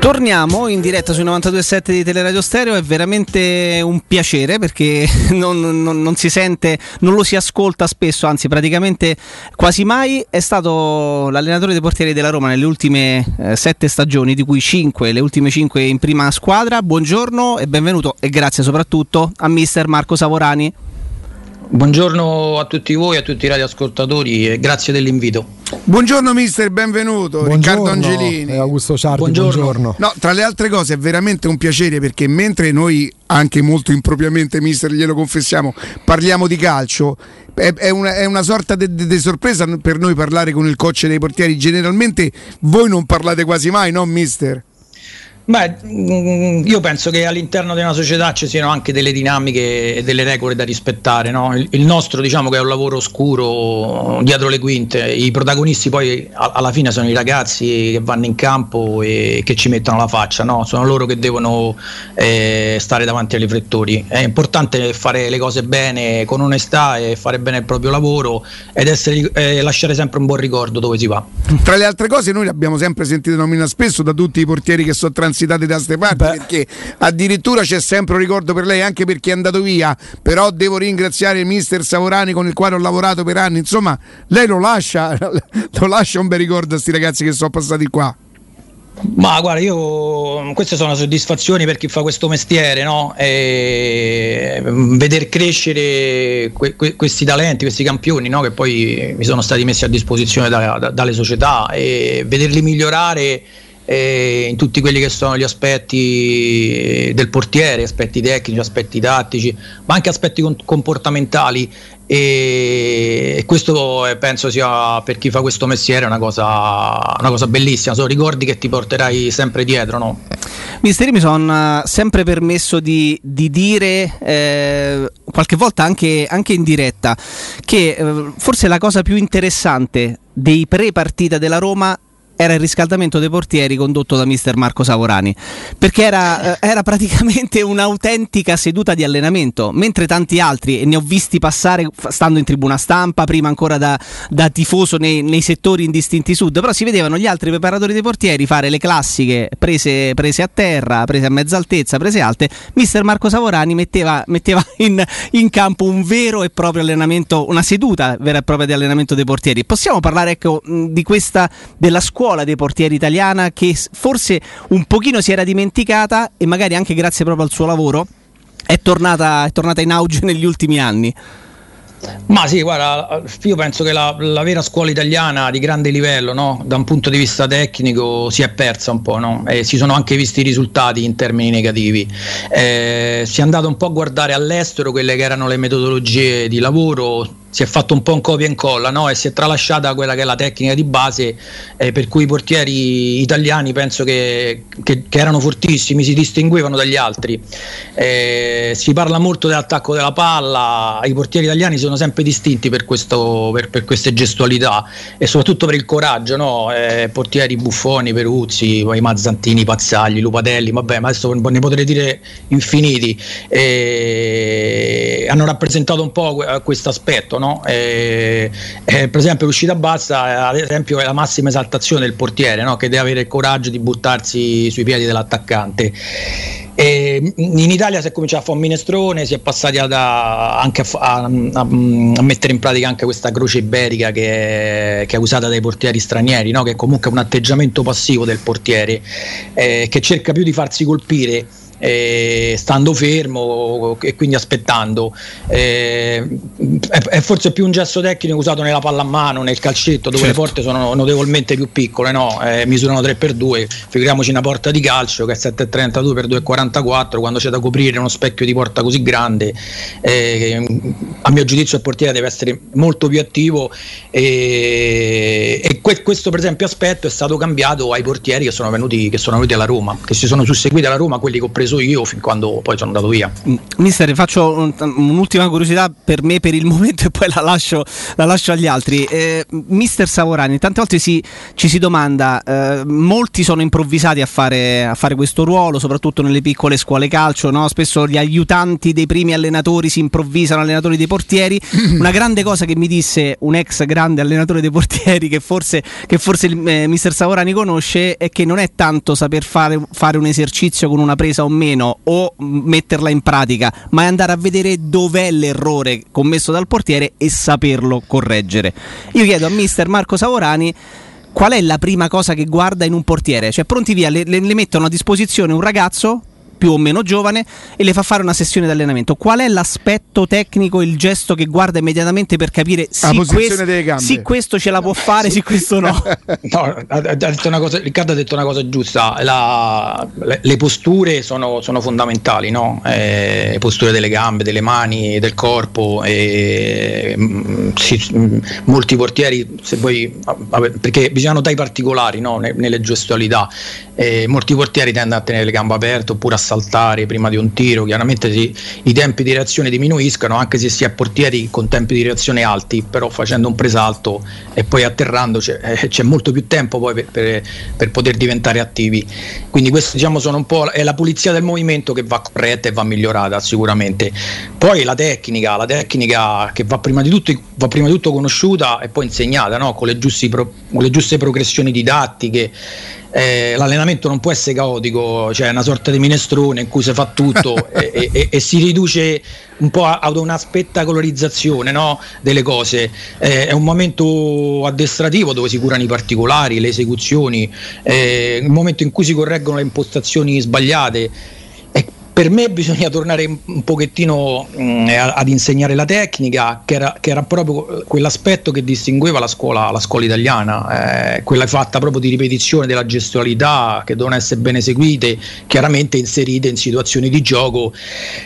Torniamo in diretta sui 92.7 di Teleradio Stereo, è veramente un piacere perché non, non, non, si sente, non lo si ascolta spesso, anzi praticamente quasi mai. È stato l'allenatore dei portieri della Roma nelle ultime eh, sette stagioni, di cui cinque, le ultime cinque in prima squadra. Buongiorno e benvenuto e grazie soprattutto a mister Marco Savorani. Buongiorno a tutti voi, a tutti i radioascoltatori e grazie dell'invito. Buongiorno mister, benvenuto. Buongiorno, Riccardo Angelini. Augusto Ciardi, buongiorno. buongiorno. No, tra le altre cose è veramente un piacere perché mentre noi, anche molto impropriamente mister, glielo confessiamo, parliamo di calcio, è, è, una, è una, sorta di sorpresa per noi parlare con il coach dei portieri. Generalmente voi non parlate quasi mai, no mister? Beh, mm, io penso che all'interno di una società ci siano anche delle dinamiche e delle regole da rispettare. No? Il, nostro, diciamo che è un lavoro oscuro dietro le quinte. I protagonisti poi alla fine sono i ragazzi che vanno in campo e che ci mettono la faccia, no? sono loro che devono eh, stare davanti ai riflettori. È importante fare le cose bene, con onestà e fare bene il proprio lavoro ed essere, eh, lasciare sempre un buon ricordo dove si va. Tra le altre cose, noi abbiamo sempre sentito nominare spesso da tutti i portieri che sono transitati citate da queste parti Beh. perché addirittura c'è sempre un ricordo per lei anche perché è andato via però devo ringraziare il mister Savorani con il quale ho lavorato per anni insomma lei lo lascia lo lascia un bel ricordo a questi ragazzi che sono passati qua ma guarda, io queste sono soddisfazioni per chi fa questo mestiere, no? E veder crescere que- que- questi talenti, questi campioni, no? Che poi mi sono stati messi a disposizione da- da- dalle società e vederli migliorare eh, in tutti quelli che sono gli aspetti del portiere, aspetti tecnici, aspetti tattici, ma anche aspetti comportamentali e questo eh, penso sia per chi fa questo mestiere una cosa, una cosa bellissima, sono ricordi che ti porterai sempre dietro. No? Misteri mi sono sempre permesso di, di dire, eh, qualche volta anche, anche, in diretta, che eh, forse la cosa più interessante dei pre-partita della Roma era il riscaldamento dei portieri condotto da mister Marco Savorani, perché era, eh, era, praticamente un'autentica seduta di allenamento, mentre tanti altri, e ne ho visti passare stando in tribuna stampa, prima ancora da, da tifoso nei, nei, settori indistinti sud, però si vedevano gli altri preparatori dei portieri fare le classiche prese, prese a terra, prese a mezza altezza, prese alte, mister Marco Savorani metteva, metteva in, in, campo un vero e proprio allenamento, una seduta vera e propria di allenamento dei portieri. Possiamo parlare ecco, di questa, della scuola? Scuola dei portieri italiana che forse un pochino si era dimenticata e magari anche grazie proprio al suo lavoro è tornata, è tornata in auge negli ultimi anni. Ma sì, guarda, io penso che la, la vera scuola italiana di grande livello, no? da un punto di vista tecnico, si è persa un po', no? e si sono anche visti i risultati in termini negativi. Eh, si è andato un po' a guardare all'estero quelle che erano le metodologie di lavoro, si è fatto un po' un copia e incolla no? e si è tralasciata quella che è la tecnica di base eh, per cui i portieri italiani penso che, che, che erano fortissimi, si distinguevano dagli altri. Eh, si parla molto dell'attacco della palla, i portieri italiani sono sempre distinti per, questo, per, per queste gestualità e soprattutto per il coraggio, no? eh, portieri buffoni, Peruzzi, poi Mazzantini, Pazzagli, Lupatelli, vabbè ma adesso ne potrei dire infiniti, eh, hanno rappresentato un po' questo aspetto no? E, e per esempio l'uscita bassa ad esempio è la massima esaltazione del portiere no? che deve avere il coraggio di buttarsi sui piedi dell'attaccante e in Italia si è cominciato a fare un minestrone, si è passati ad, anche a, a, a, a, mettere in pratica anche questa croce iberica che è, che è usata dai portieri stranieri, no? che è comunque un atteggiamento passivo del portiere, eh, che cerca più di farsi colpire eh, stando fermo e quindi aspettando. Eh, è, è, forse più un gesto tecnico usato nella palla a mano, nel calcetto, dove certo. le porte sono notevolmente più piccole, no? eh, misurano 3x2, figuriamoci una porta di calcio che è 7,32 x 2,44, quando c'è da coprire uno specchio di porta così grande, eh, a mio giudizio il portiere deve essere molto più attivo e, e que- questo per esempio aspetto è stato cambiato ai portieri che sono venuti, che sono venuti alla Roma, che si sono susseguiti alla Roma, quelli che ho preso preso io fin quando poi sono andato via. Mister, faccio un, un'ultima curiosità per me per il momento e poi la lascio, la lascio agli altri. Eh, mister Savorani, tante volte si, ci si domanda, eh, molti sono improvvisati a fare, a fare, questo ruolo, soprattutto nelle piccole scuole calcio, no? spesso gli aiutanti dei primi allenatori si improvvisano allenatori dei portieri. Una grande cosa che mi disse un ex grande allenatore dei portieri che forse, che forse il eh, mister Savorani conosce è che non è tanto saper fare, fare un esercizio con una presa o meno o metterla in pratica, ma è andare a vedere dov'è l'errore commesso dal portiere e saperlo correggere. Io chiedo a mister Marco Savorani qual è la prima cosa che guarda in un portiere? Cioè, pronti via, le, le, le mettono a disposizione un ragazzo più o meno giovane e le fa fare una sessione di allenamento. Qual è l'aspetto tecnico, il gesto che guarda immediatamente per capire sì, questo, sì questo ce la può fare, sì questo no? no ha detto una cosa, Riccardo ha detto una cosa giusta, la, le, le, posture sono, sono fondamentali, no? eh, le posture delle gambe, delle mani, del corpo, e, mh, mm, si, mh, mm, molti portieri, se vuoi, perché bisogna notare i particolari no? nelle gestualità, eh, molti portieri tendono a tenere le gambe aperte oppure a saltare prima di un tiro, chiaramente si, i tempi di reazione diminuiscono anche se si è portieri con tempi di reazione alti, però facendo un presalto e poi atterrando c'è, eh, c'è molto più tempo poi per, per, per, poter diventare attivi. Quindi questo diciamo sono un po' è la pulizia del movimento che va corretta e va migliorata sicuramente. Poi la tecnica, la tecnica che va prima di tutto, va prima di tutto conosciuta e poi insegnata no? con, le giusti, con le giuste progressioni didattiche eh, l'allenamento non può essere caotico, cioè una sorta di minestrone in cui si fa tutto e, e, e, si riduce un po' ad una spettacolarizzazione no? delle cose. Eh, è un momento addestrativo dove si curano i particolari, le esecuzioni, eh, un momento in cui si correggono le impostazioni sbagliate per me bisogna tornare un pochettino mh, mm, ad insegnare la tecnica, che era, che era, proprio quell'aspetto che distingueva la scuola, la scuola italiana, eh, quella fatta proprio di ripetizione della gestualità, che devono essere ben eseguite, chiaramente inserite in situazioni di gioco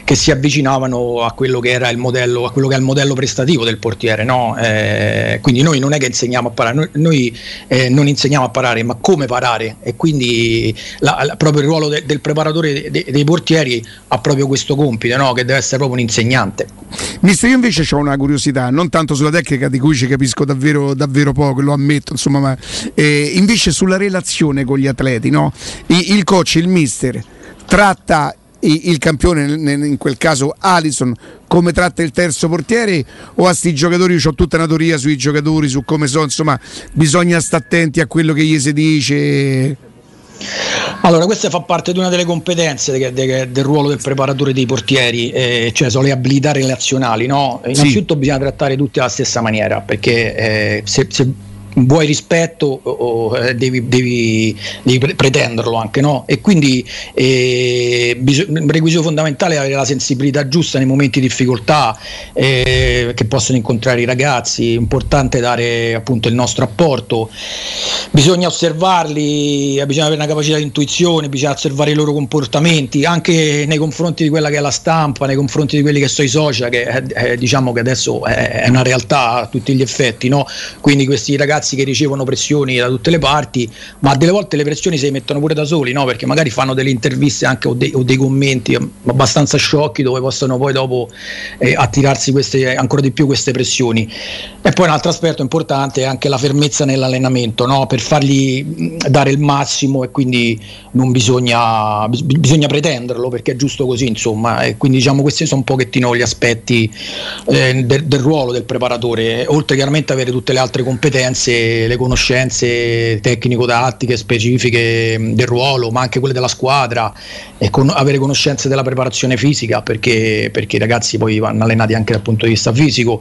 che si avvicinavano a quello che era il modello, il modello prestativo del portiere. No? Eh, quindi noi non è che insegniamo a parare, noi, noi eh, non insegniamo a parare, ma come parare, e quindi la, la, proprio il ruolo de, del preparatore de, de, dei portieri ha proprio questo compito, no? che deve essere proprio un insegnante. Mister, io invece ho una curiosità, non tanto sulla tecnica di cui ci capisco davvero, davvero poco, lo ammetto, insomma, ma eh, invece sulla relazione con gli atleti, no? il, il coach, il mister, tratta il campione, in quel caso Alison, come tratta il terzo portiere o a sti giocatori, io ho tutta una teoria sui giocatori, su come sono, insomma bisogna stare attenti a quello che gli si dice. Allora, questa fa parte di una delle competenze de, de, del ruolo del preparatore dei portieri, eh, cioè sono le abilità relazionali. No? Innanzitutto sì. bisogna trattare tutti alla stessa maniera, perché eh, se, se vuoi rispetto o, eh, devi, devi, devi, pretenderlo anche no? e quindi eh, un requisito fondamentale è avere la sensibilità giusta nei momenti di difficoltà eh, che possono incontrare i ragazzi è importante dare appunto il nostro apporto bisogna osservarli bisogna avere una capacità di intuizione bisogna osservare i loro comportamenti anche nei confronti di quella che è la stampa nei confronti di quelli che sono i social che è, è, diciamo che adesso è, è una realtà a tutti gli effetti no? quindi questi ragazzi ragazzi che ricevono pressioni da tutte le parti, ma delle volte le pressioni si mettono pure da soli, no? perché magari fanno delle interviste anche o, de- o dei commenti abbastanza sciocchi dove possono poi dopo eh, attirarsi queste, ancora di più queste pressioni. E poi un altro aspetto importante è anche la fermezza nell'allenamento, no? per fargli dare il massimo e quindi non bisogna, bisogna pretenderlo perché è giusto così, insomma. E quindi diciamo questi sono un pochettino gli aspetti eh, del, del ruolo del preparatore, oltre chiaramente avere tutte le altre competenze le conoscenze tecnico-tattiche specifiche del ruolo, ma anche quelle della squadra e con, avere conoscenze della preparazione fisica perché, perché, i ragazzi poi vanno allenati anche dal punto di vista fisico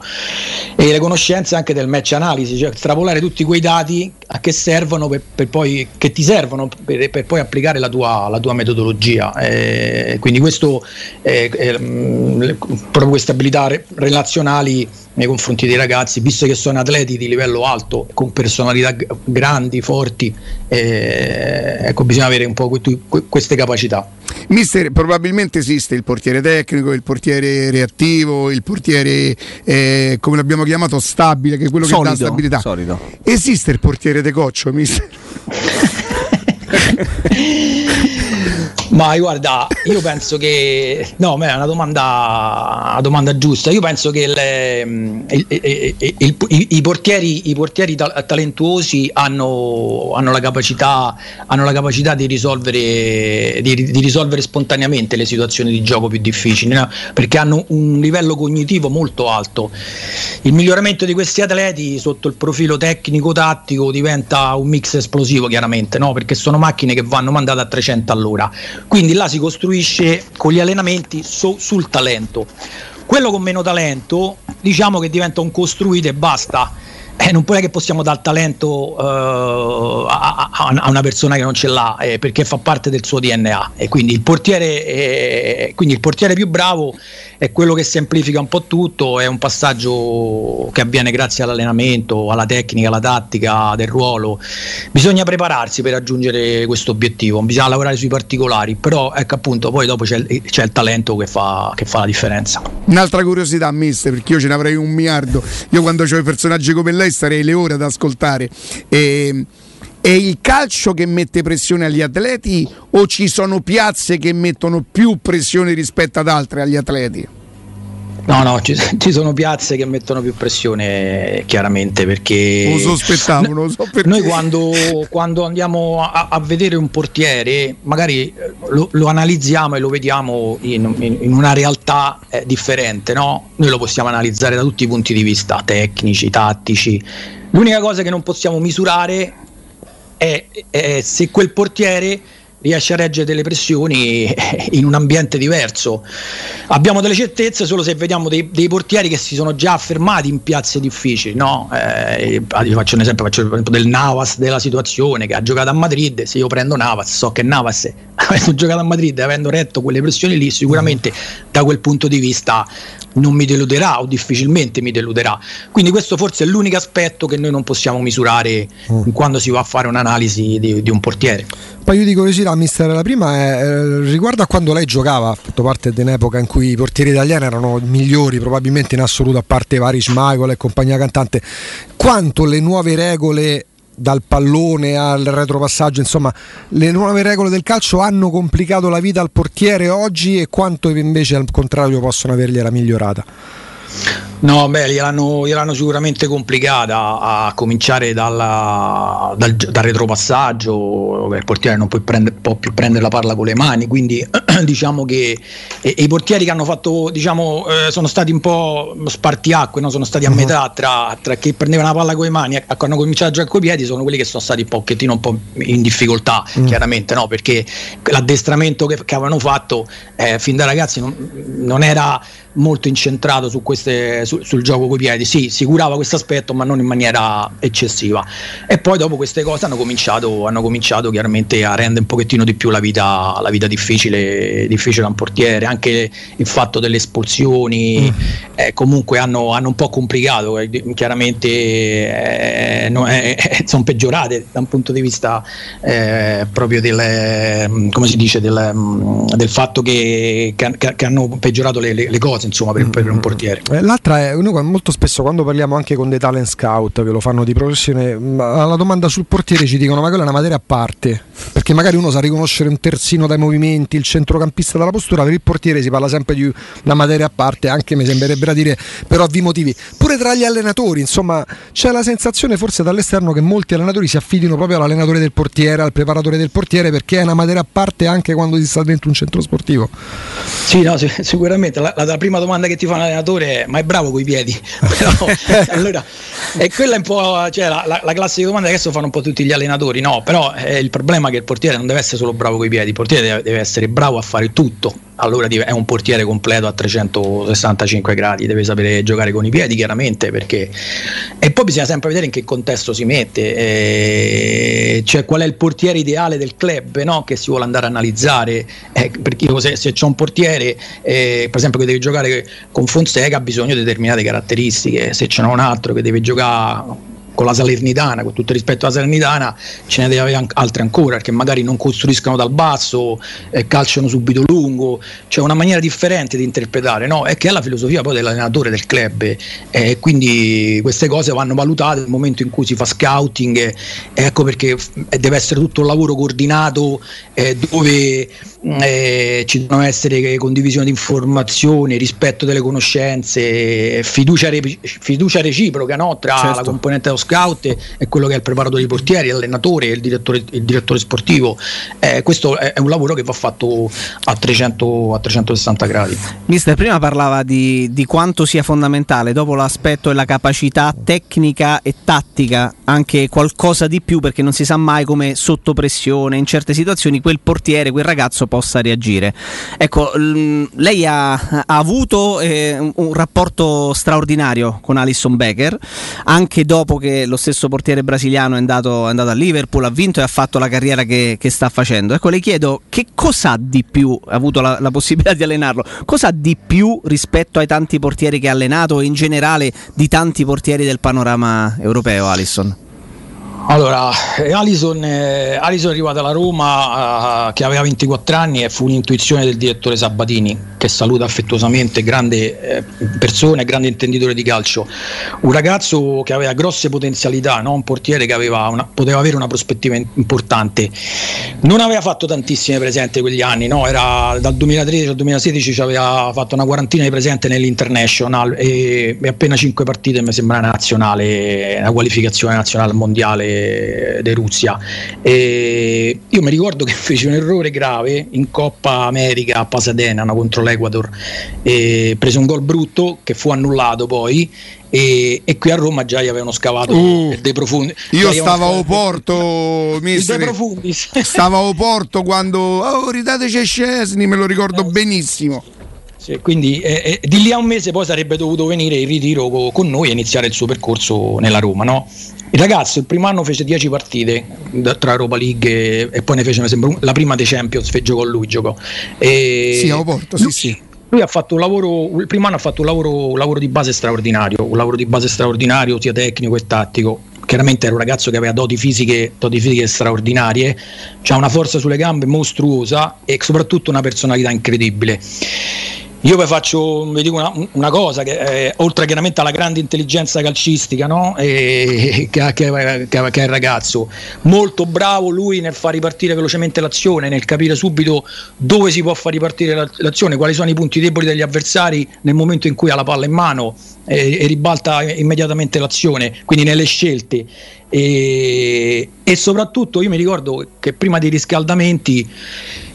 e le conoscenze anche del match analisi, cioè estrapolare tutti quei dati che servono per, per poi, che ti servono per, per poi applicare la tua, la tua metodologia. Eh, quindi questo, eh, eh, proprio queste abilità re- relazionali nei confronti dei ragazzi, visto che sono atleti di livello alto, con personalità g- grandi, forti, eh, ecco, bisogna avere un po' que- queste capacità. Mister, probabilmente esiste il portiere tecnico, il portiere reattivo, il portiere, eh, come l'abbiamo chiamato, stabile, che è quello solido, che dà stabilità. Solido. Esiste il portiere de coccio, mister? Ma guarda, io penso che no, è una domanda, una domanda giusta. Io penso che le, il, il, il, i, portieri, i, portieri, talentuosi hanno, hanno, la capacità, hanno, la capacità, di risolvere, di, di risolvere spontaneamente le situazioni di gioco più difficili, no? perché hanno un livello cognitivo molto alto. Il miglioramento di questi atleti sotto il profilo tecnico-tattico diventa un mix esplosivo, chiaramente, no? perché sono macchine che vanno mandate a 300 all'ora quindi là si costruisce con gli allenamenti so, sul talento. Quello con meno talento diciamo che diventa un costruito e basta eh, non può che possiamo dare talento uh, a, a, una persona che non ce l'ha eh, perché fa parte del suo DNA e quindi il, portiere, eh, quindi il portiere più bravo è quello che semplifica un po' tutto, è un passaggio che avviene grazie all'allenamento, alla tecnica, alla tattica del ruolo. Bisogna prepararsi per raggiungere questo obiettivo, bisogna lavorare sui particolari, però ecco appunto poi dopo c'è, il, c'è il talento che fa, che fa, la differenza. Un'altra curiosità, mister, perché io ce ne avrei un miliardo, io quando ho i personaggi come lei starei le ore ad ascoltare. E, è il calcio che mette pressione agli atleti o ci sono piazze che mettono più pressione rispetto ad altre agli atleti? No, no, ci, ci, sono piazze che mettono più pressione chiaramente perché... Lo sospettavo, non so perché. Noi quando, quando andiamo a, a, vedere un portiere magari eh, lo, lo analizziamo e lo vediamo in, in, in una realtà eh, differente, no? Noi lo possiamo analizzare da tutti i punti di vista, tecnici, tattici. L'unica cosa che non possiamo misurare è, è se quel portiere riesce a reggere delle pressioni in un ambiente diverso. Abbiamo delle certezze solo se vediamo dei, dei portieri che si sono già affermati in piazze difficili. No? Eh, faccio un esempio, faccio l'esempio del Navas della situazione che ha giocato a Madrid. Se io prendo Navas, so che Navas, avendo giocato a Madrid, avendo retto quelle pressioni lì, sicuramente da quel punto di vista non mi deluderà o difficilmente mi deluderà. Quindi questo forse è l'unico aspetto che noi non possiamo misurare mm. quando si va a fare un'analisi di, di un portiere. Un paio di curiosità, mister. La prima è eh, riguardo a quando lei giocava, ha fatto parte di un'epoca in cui i portieri italiani erano migliori probabilmente in assoluto, a parte vari Schmeichel e compagnia cantante. Quanto le nuove regole dal pallone al retropassaggio, insomma, le nuove regole del calcio hanno complicato la vita al portiere oggi e quanto invece al contrario possono avergliela migliorata? No, beh, gliel'hanno, gliel'hanno, sicuramente complicata a cominciare dalla, dal, dal, retropassaggio, il portiere non può, prendere, può, più prendere la palla con le mani, quindi diciamo che e, e i portieri che hanno fatto, diciamo, eh, sono stati un po' spartiacque, no? sono stati a mhm. metà tra, tra chi prendeva la palla con le mani e hanno cominciato a giocare con i piedi, sono quelli che sono stati un pochettino un po' in difficoltà, mm. chiaramente, no? perché l'addestramento che, che avevano fatto eh, fin da ragazzi non, non era molto incentrato su queste, su, sul gioco coi piedi. Sì, si curava questo aspetto, ma non in maniera eccessiva. E poi dopo queste cose hanno cominciato, hanno cominciato chiaramente a rendere un pochettino di più la vita, la vita difficile, difficile a un portiere. Anche il fatto delle espulsioni mm. Eh, comunque hanno, hanno, un po' complicato. Eh, chiaramente eh, no, eh, sono peggiorate da un punto di vista eh, proprio del, come si dice, del, del fatto che, che, che, hanno peggiorato le, le, cose insomma, per, per, un mm. portiere. Eh, l'altra è, noi molto spesso quando parliamo anche con dei talent scout che lo fanno di professione, alla domanda sul portiere ci dicono ma quella è una materia a parte, perché magari uno sa riconoscere un terzino dai movimenti, il centrocampista dalla postura, per il portiere si parla sempre di una materia a parte, anche mi sembrerebbe da dire per ovvi motivi. Pure tra gli allenatori, insomma, c'è la sensazione forse dall'esterno che molti allenatori si affidino proprio all'allenatore del portiere, al preparatore del portiere, perché è una materia a parte anche quando si sta dentro un centro sportivo. Sì, no, sicuramente. La, la, la prima domanda che ti fa un allenatore è: ma è bravo coi piedi? Però, allora, e quella è un po' cioè, la, la, la, classica domanda che adesso fanno un po' tutti gli allenatori. No, però eh, il problema è che il portiere non deve essere solo bravo coi piedi, il portiere deve, deve essere bravo a fare tutto allora è un portiere completo a 365 gradi, deve sapere giocare con i piedi chiaramente perché... e poi bisogna sempre vedere in che contesto si mette, eh, cioè qual è il portiere ideale del club no? che si vuole andare a analizzare, eh, perché se, se c'è un portiere eh, per esempio che deve giocare con Fonseca ha bisogno di determinate caratteristiche, se c'è un altro che deve giocare con la Salernitana, con tutto il rispetto alla Salernitana, ce ne deve avere altre ancora, che magari non costruiscono dal basso, eh, calciano subito lungo, c'è una maniera differente di interpretare, no? è che è la filosofia poi dell'allenatore del club e eh, quindi queste cose vanno valutate nel momento in cui si fa scouting, eh, ecco perché deve essere tutto un lavoro coordinato eh, dove eh, ci devono essere condivisione di informazioni, rispetto delle conoscenze, fiducia, re- fiducia reciproca no? tra certo. la componente dello scout e quello che è il preparatore dei portieri, l'allenatore, il direttore, il direttore sportivo. Eh, questo è, è, un lavoro che va fatto a, 300, a 360 gradi. Mister, prima parlava di, di quanto sia fondamentale, dopo l'aspetto e la capacità tecnica e tattica, anche qualcosa di più, perché non si sa mai come sotto pressione, in certe situazioni, quel portiere, quel ragazzo possa reagire. Ecco, lei ha, ha avuto eh, un rapporto straordinario con Alison Becker, anche dopo che lo stesso portiere brasiliano è andato, è andato, a Liverpool, ha vinto e ha fatto la carriera che, che, sta facendo. Ecco, le chiedo che cosa di più, ha avuto la, la possibilità di allenarlo, cosa di più rispetto ai tanti portieri che ha allenato e in generale di tanti portieri del panorama europeo, Alisson? Allora, Alison, eh, Alison è arrivata alla Roma uh, che aveva 24 anni e fu un'intuizione del direttore Sabatini, che saluta affettuosamente, grande eh, persona e grande intenditore di calcio. Un ragazzo che aveva grosse potenzialità, no? un portiere che una, poteva avere una prospettiva importante. Non aveva fatto tantissime presenti quegli anni, no? Era, dal 2013 al 2016 ci aveva fatto una quarantina di presenti nell'International e, e appena 5 partite mi sembra nazionale, una qualificazione nazionale mondiale di Russia. E io mi ricordo che fece un errore grave in Coppa America a Pasadena no, contro l'Equador, e prese un gol brutto che fu annullato poi e, e, qui a Roma già gli avevano scavato uh, dei profondi. Io stavo a Oporto, stavo a Oporto quando oh, ridateci Scesni, me lo ricordo eh, benissimo. Sì, quindi eh, eh, di lì a un mese poi sarebbe dovuto venire in ritiro co- con noi e iniziare il suo percorso nella Roma. No? Il ragazzo il primo anno fece 10 partite tra Europa League e, e poi ne fece sembra, la prima dei Champions, giocò lui, giocò. E sì, a Oporto, sì, sì. Lui ha fatto un lavoro, il primo anno ha fatto un lavoro, un lavoro di base straordinario, un lavoro di base straordinario sia tecnico che tattico. Chiaramente era un ragazzo che aveva doti fisiche, doti fisiche straordinarie, ha una forza sulle gambe mostruosa e soprattutto una personalità incredibile. Io vi faccio vi dico una, una cosa, che eh, oltre chiaramente alla grande intelligenza calcistica no? e, che, che, che, che, è il ragazzo, molto bravo lui nel far ripartire velocemente l'azione, nel capire subito dove si può far ripartire l'azione, quali sono i punti deboli degli avversari nel momento in cui ha la palla in mano e, e ribalta immediatamente l'azione, quindi nelle scelte. E, e soprattutto io mi ricordo che prima dei riscaldamenti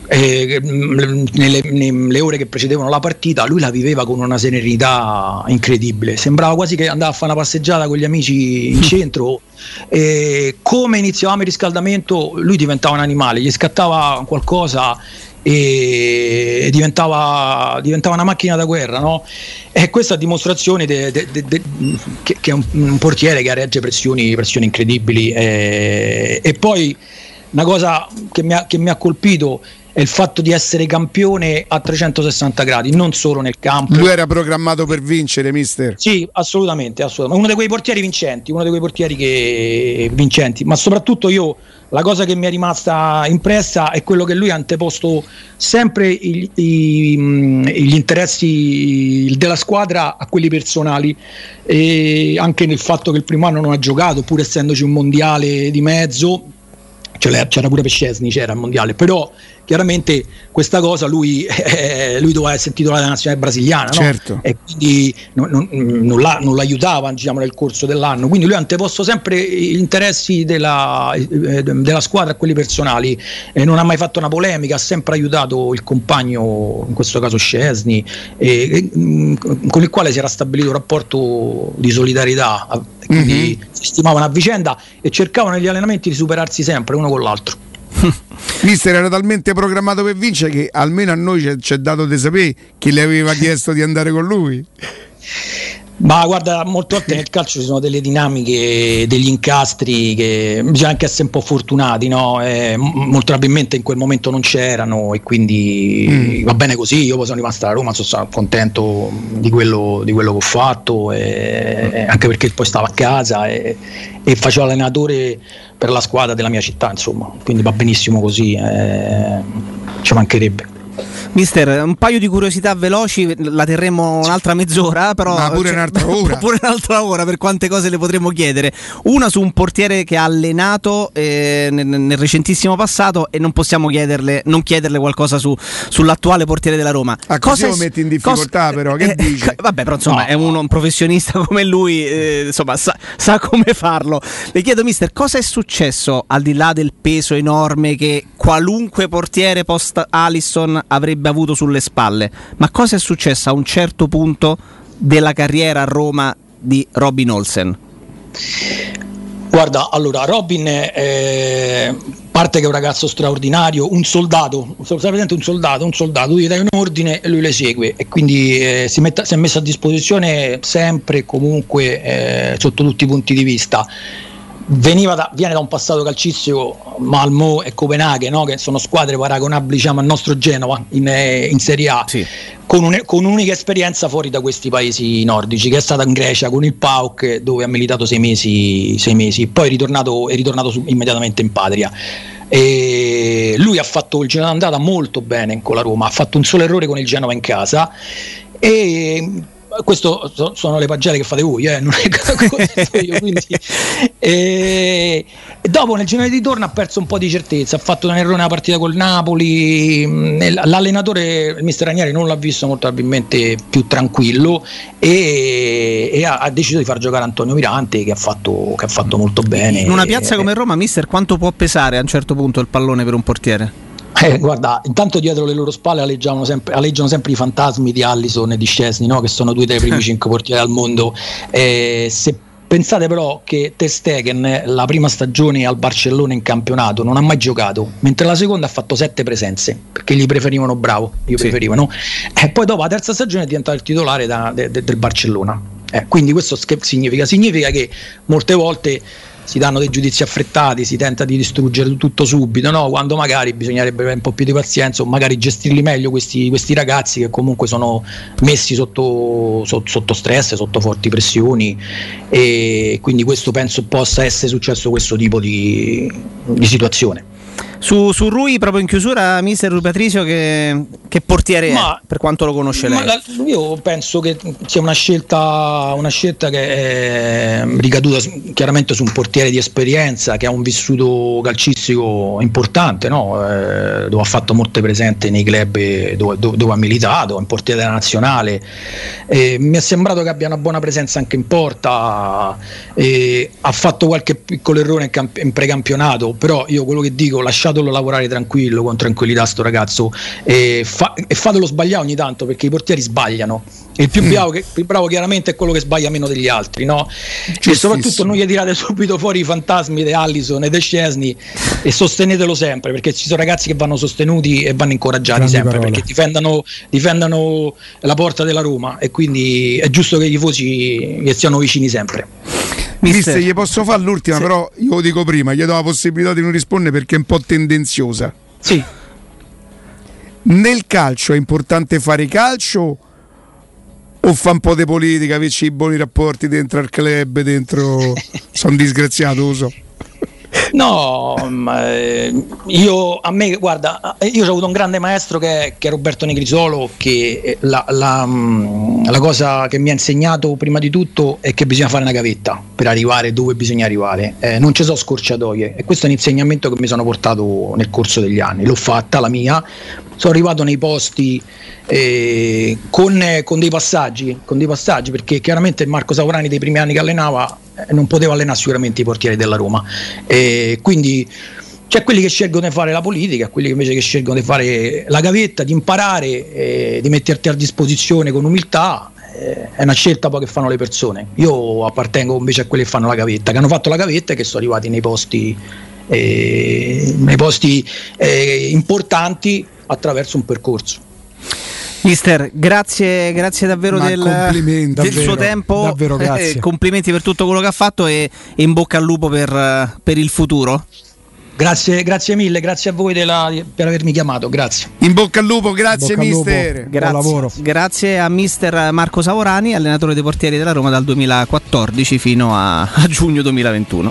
eh, nelle, nelle, ore che precedevano la partita lui la viveva con una serenità incredibile. Sembrava quasi che andava a fare una passeggiata con gli amici in centro. E come iniziavamo il riscaldamento lui diventava un animale gli scattava qualcosa e diventava, diventava, una macchina da guerra no? e questa dimostrazione de, de, de, che, che, è un, un, portiere che regge pressioni, pressioni incredibili e, e poi una cosa che mi ha, che mi ha colpito il fatto di essere campione a 360 gradi, non solo nel campo. Lui era programmato per vincere, mister? Sì, assolutamente, assolutamente. Uno di quei portieri vincenti, uno di quei portieri che... vincenti, ma soprattutto io la cosa che mi è rimasta impressa è quello che lui ha anteposto sempre i, i, gli interessi della squadra a quelli personali e anche nel fatto che il primo anno non ha giocato pur essendoci un mondiale di mezzo cioè, c'era pure Pescesni, c'era il mondiale, però chiaramente questa cosa lui, eh, lui doveva essere titolare della nazionale brasiliana certo. no? e quindi non, non, non, la, non l'aiutava diciamo, nel corso dell'anno. Quindi lui ha anteposto sempre gli interessi della, eh, della squadra a quelli personali e non ha mai fatto una polemica, ha sempre aiutato il compagno, in questo caso Scesni, e, con il quale si era stabilito un rapporto di solidarietà. Quindi mm-hmm. si stimavano a vicenda e cercavano negli allenamenti di superarsi sempre uno con l'altro. Mister era talmente programmato per vincere che almeno a noi ci è dato di sapere chi le aveva chiesto di andare con lui. Ma guarda, molte volte nel calcio ci sono delle dinamiche, degli incastri che bisogna anche essere un po' fortunati, no? eh, molto probabilmente in quel momento non c'erano e quindi mm. va bene così, io poi sono rimasto a Roma, sono contento di quello, di quello che ho fatto, e, anche perché poi stavo a casa e, e, facevo allenatore per la squadra della mia città, insomma, quindi va benissimo così, eh, ci mancherebbe. Mister, un paio di curiosità veloci, la terremo un'altra mezz'ora, però Ma pure cioè, un'altra ora. pure un'altra ora per quante cose le potremmo chiedere. Una su un portiere che ha allenato eh, nel, nel, recentissimo passato e non possiamo chiederle, non chiederle qualcosa su, sull'attuale portiere della Roma. Ah, cosa lo metti in difficoltà cosa, però, che eh, dice? Vabbè, però insomma, no. è uno, un professionista come lui, eh, insomma, sa, sa come farlo. Le chiedo, mister, cosa è successo al di là del peso enorme che qualunque portiere post Allison avrebbe avuto sulle spalle. Ma cosa è successo a un certo punto della carriera a Roma di Robin Olsen? Guarda, allora Robin è parte che è un ragazzo straordinario, un soldato, presente un soldato, un soldato, tu gli dai un ordine e lui le segue e quindi eh, si, metta, si, è messo a disposizione sempre e comunque eh, sotto tutti i punti di vista da, viene da un passato calcistico Malmo e Copenaghen no? che sono squadre paragonabili diciamo, al nostro Genova in, eh, in Serie A sì. con, un, con, un'unica esperienza fuori da questi paesi nordici che è stata in Grecia con il PAOK dove ha militato sei mesi, sei mesi. poi è ritornato, è ritornato su, immediatamente in patria e lui ha fatto il Genova d'andata molto bene con la Roma ha fatto un solo errore con il Genova in casa e questo sono le pagelle che fate voi, eh, non è questo io, quindi, e, e, dopo nel girone di ritorno ha perso un po' di certezza, ha fatto un errore nella partita col Napoli, mm, l'allenatore, il mister Ranieri non l'ha visto molto probabilmente più tranquillo e, e ha, ha, deciso di far giocare Antonio Mirante che ha fatto, che ha fatto molto bene. In una piazza come Roma, mister, quanto può pesare a un certo punto il pallone per un portiere? Eh, guarda, intanto dietro le loro spalle aleggiano sempre, aleggiano sempre i fantasmi di Allison e di Scesni, no? che sono due dei primi cinque portieri al mondo. Eh, se pensate però che Ter Stegen la prima stagione al Barcellona in campionato non ha mai giocato, mentre la seconda ha fatto sette presenze, perché gli preferivano bravo, gli sì. preferivano. E poi dopo la terza stagione è diventato il titolare da, de, de, del Barcellona. Eh, quindi questo che significa? Significa che molte volte si danno dei giudizi affrettati, si tenta di distruggere tutto subito, no? quando magari bisognerebbe avere un po' più di pazienza o magari gestirli meglio questi, questi ragazzi che comunque sono messi sotto, sotto, sotto, stress, sotto forti pressioni e quindi questo penso possa essere successo questo tipo di, di situazione. Su, su, Rui, proprio in chiusura, mister Rui Patricio, che, che portiere ma, è per quanto lo conosce lei? La, io penso che sia una scelta, una scelta che è ricaduta chiaramente su un portiere di esperienza che ha un vissuto calcistico importante, no? eh, dove ha fatto molte presenti nei club dove, dove, dove ha militato, è un portiere della nazionale. Eh, mi è sembrato che abbia una buona presenza anche in porta, eh, ha fatto qualche piccolo errore in, camp- in precampionato, però io quello che dico, lasciate lasciatelo lavorare tranquillo, con tranquillità sto ragazzo e, fa, e fatelo sbagliare ogni tanto perché i portieri sbagliano. Il più, mm. bravo, che, più bravo chiaramente è quello che sbaglia meno degli altri, no? E soprattutto non gli tirate subito fuori i fantasmi di Allison e di Scesni e sostenetelo sempre perché ci sono ragazzi che vanno sostenuti e vanno incoraggiati Grandi sempre parole. perché difendano, difendano la porta della Roma e quindi è giusto che i tifosi gli stiano vicini sempre. Mister, Mister gli posso fare l'ultima, sì. però io lo dico prima, gli do la possibilità di non rispondere perché è un po' tendenziosa. Sì. Nel calcio è importante fare calcio o fa un po' di politica, averci i buoni rapporti dentro al club, dentro... Sono disgraziato, lo so. No, eh, io a me, guarda, io ho avuto un grande maestro che, che è Roberto Negrisolo, che eh, la, la, mm, la, cosa che mi ha insegnato prima di tutto è che bisogna fare una gavetta per arrivare dove bisogna arrivare. Eh, non ci sono scorciatoie e questo è un insegnamento che mi sono portato nel corso degli anni. L'ho fatta la mia, sono arrivato nei posti eh, con, con, dei passaggi, con dei passaggi, perché chiaramente Marco Saurani dei primi anni che allenava eh, non poteva allenare sicuramente i portieri della Roma. E quindi c'è quelli che scelgono di fare la politica, quelli invece che scelgono di fare la gavetta, di imparare, eh, di metterti a disposizione con umiltà. Eh, è una scelta poi che fanno le persone. Io appartengo invece a quelli che fanno la gavetta, che hanno fatto la gavetta e che sono arrivati nei posti, eh, nei posti eh, importanti attraverso un percorso. Mister, grazie, grazie davvero del, del davvero, suo tempo. Davvero grazie. Eh, complimenti per tutto quello che ha fatto e, e in bocca al lupo per, per il futuro. Grazie, grazie mille, grazie a voi della, per avermi chiamato, grazie. In bocca al lupo, grazie al lupo. mister. Grazie. Buon lavoro. Grazie a mister Marco Savorani, allenatore dei portieri della Roma dal 2014 fino a, a giugno 2021.